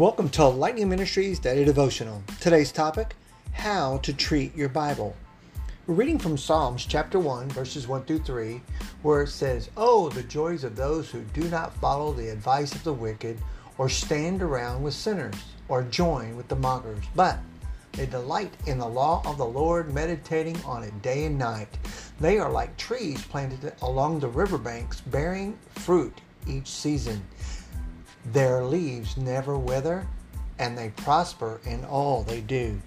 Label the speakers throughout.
Speaker 1: Welcome to Lightning Ministries Daily Devotional. Today's topic How to Treat Your Bible. We're reading from Psalms chapter 1, verses 1 through 3, where it says, Oh, the joys of those who do not follow the advice of the wicked, or stand around with sinners, or join with the mockers, but they delight in the law of the Lord, meditating on it day and night. They are like trees planted along the riverbanks, bearing fruit each season. Their leaves never wither, and they prosper in all they do.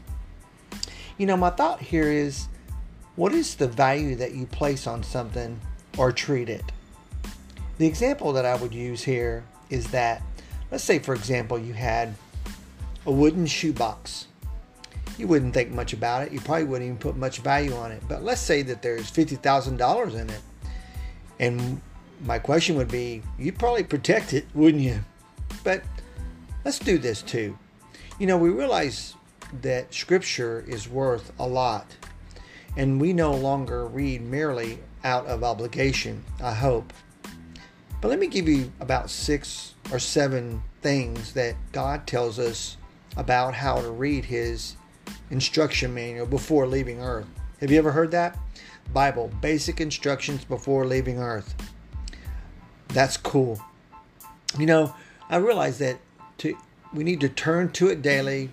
Speaker 1: You know, my thought here is what is the value that you place on something or treat it? The example that I would use here is that, let's say, for example, you had a wooden shoebox you wouldn't think much about it. You probably wouldn't even put much value on it. But let's say that there's $50,000 in it. And my question would be you'd probably protect it, wouldn't you? But let's do this too. You know, we realize that Scripture is worth a lot. And we no longer read merely out of obligation, I hope. But let me give you about six or seven things that God tells us about how to read His instruction manual before leaving Earth. Have you ever heard that? Bible, basic instructions before leaving Earth. That's cool. You know, I realize that to, we need to turn to it daily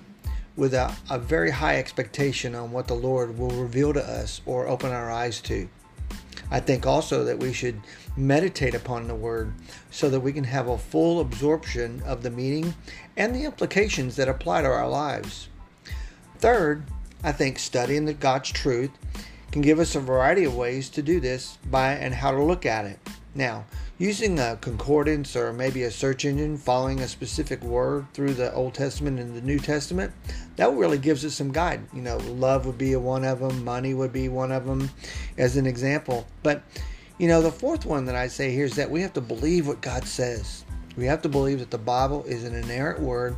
Speaker 1: with a, a very high expectation on what the Lord will reveal to us or open our eyes to. I think also that we should meditate upon the Word so that we can have a full absorption of the meaning and the implications that apply to our lives. Third, I think studying the God's truth can give us a variety of ways to do this by and how to look at it. Now, using a concordance or maybe a search engine following a specific word through the Old Testament and the New Testament, that really gives us some guide. You know, love would be one of them, money would be one of them as an example. But, you know, the fourth one that I say here is that we have to believe what God says. We have to believe that the Bible is an inerrant word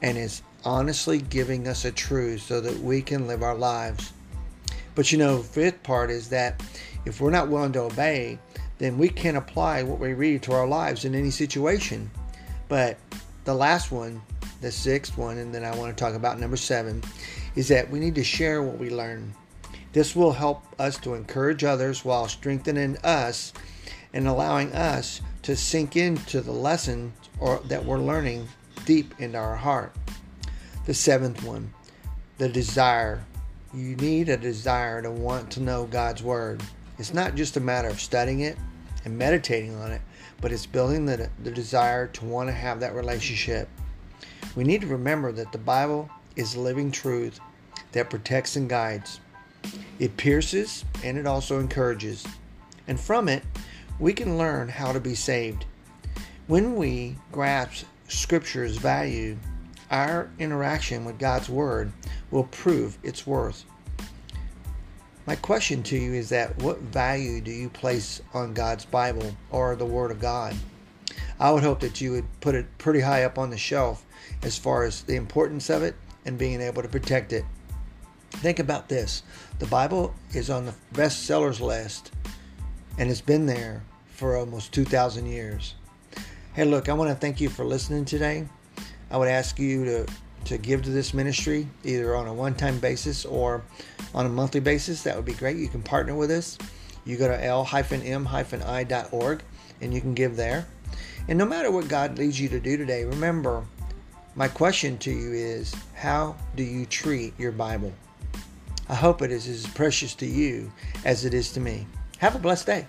Speaker 1: and is honestly giving us a truth so that we can live our lives. But you know, fifth part is that if we're not willing to obey, then we can't apply what we read to our lives in any situation. But the last one, the sixth one, and then I want to talk about number seven, is that we need to share what we learn. This will help us to encourage others while strengthening us and allowing us to sink into the lesson or that we're learning deep into our heart. The seventh one, the desire. You need a desire to want to know God's Word. It's not just a matter of studying it and meditating on it, but it's building the, the desire to want to have that relationship. We need to remember that the Bible is living truth that protects and guides. It pierces and it also encourages. And from it, we can learn how to be saved. When we grasp Scripture's value, our interaction with God's Word will prove its worth. My question to you is that what value do you place on God's Bible or the Word of God? I would hope that you would put it pretty high up on the shelf as far as the importance of it and being able to protect it. Think about this the Bible is on the bestsellers list and it's been there for almost 2,000 years. Hey, look, I want to thank you for listening today. I would ask you to, to give to this ministry either on a one time basis or on a monthly basis. That would be great. You can partner with us. You go to l-m-i.org and you can give there. And no matter what God leads you to do today, remember my question to you is how do you treat your Bible? I hope it is as precious to you as it is to me. Have a blessed day.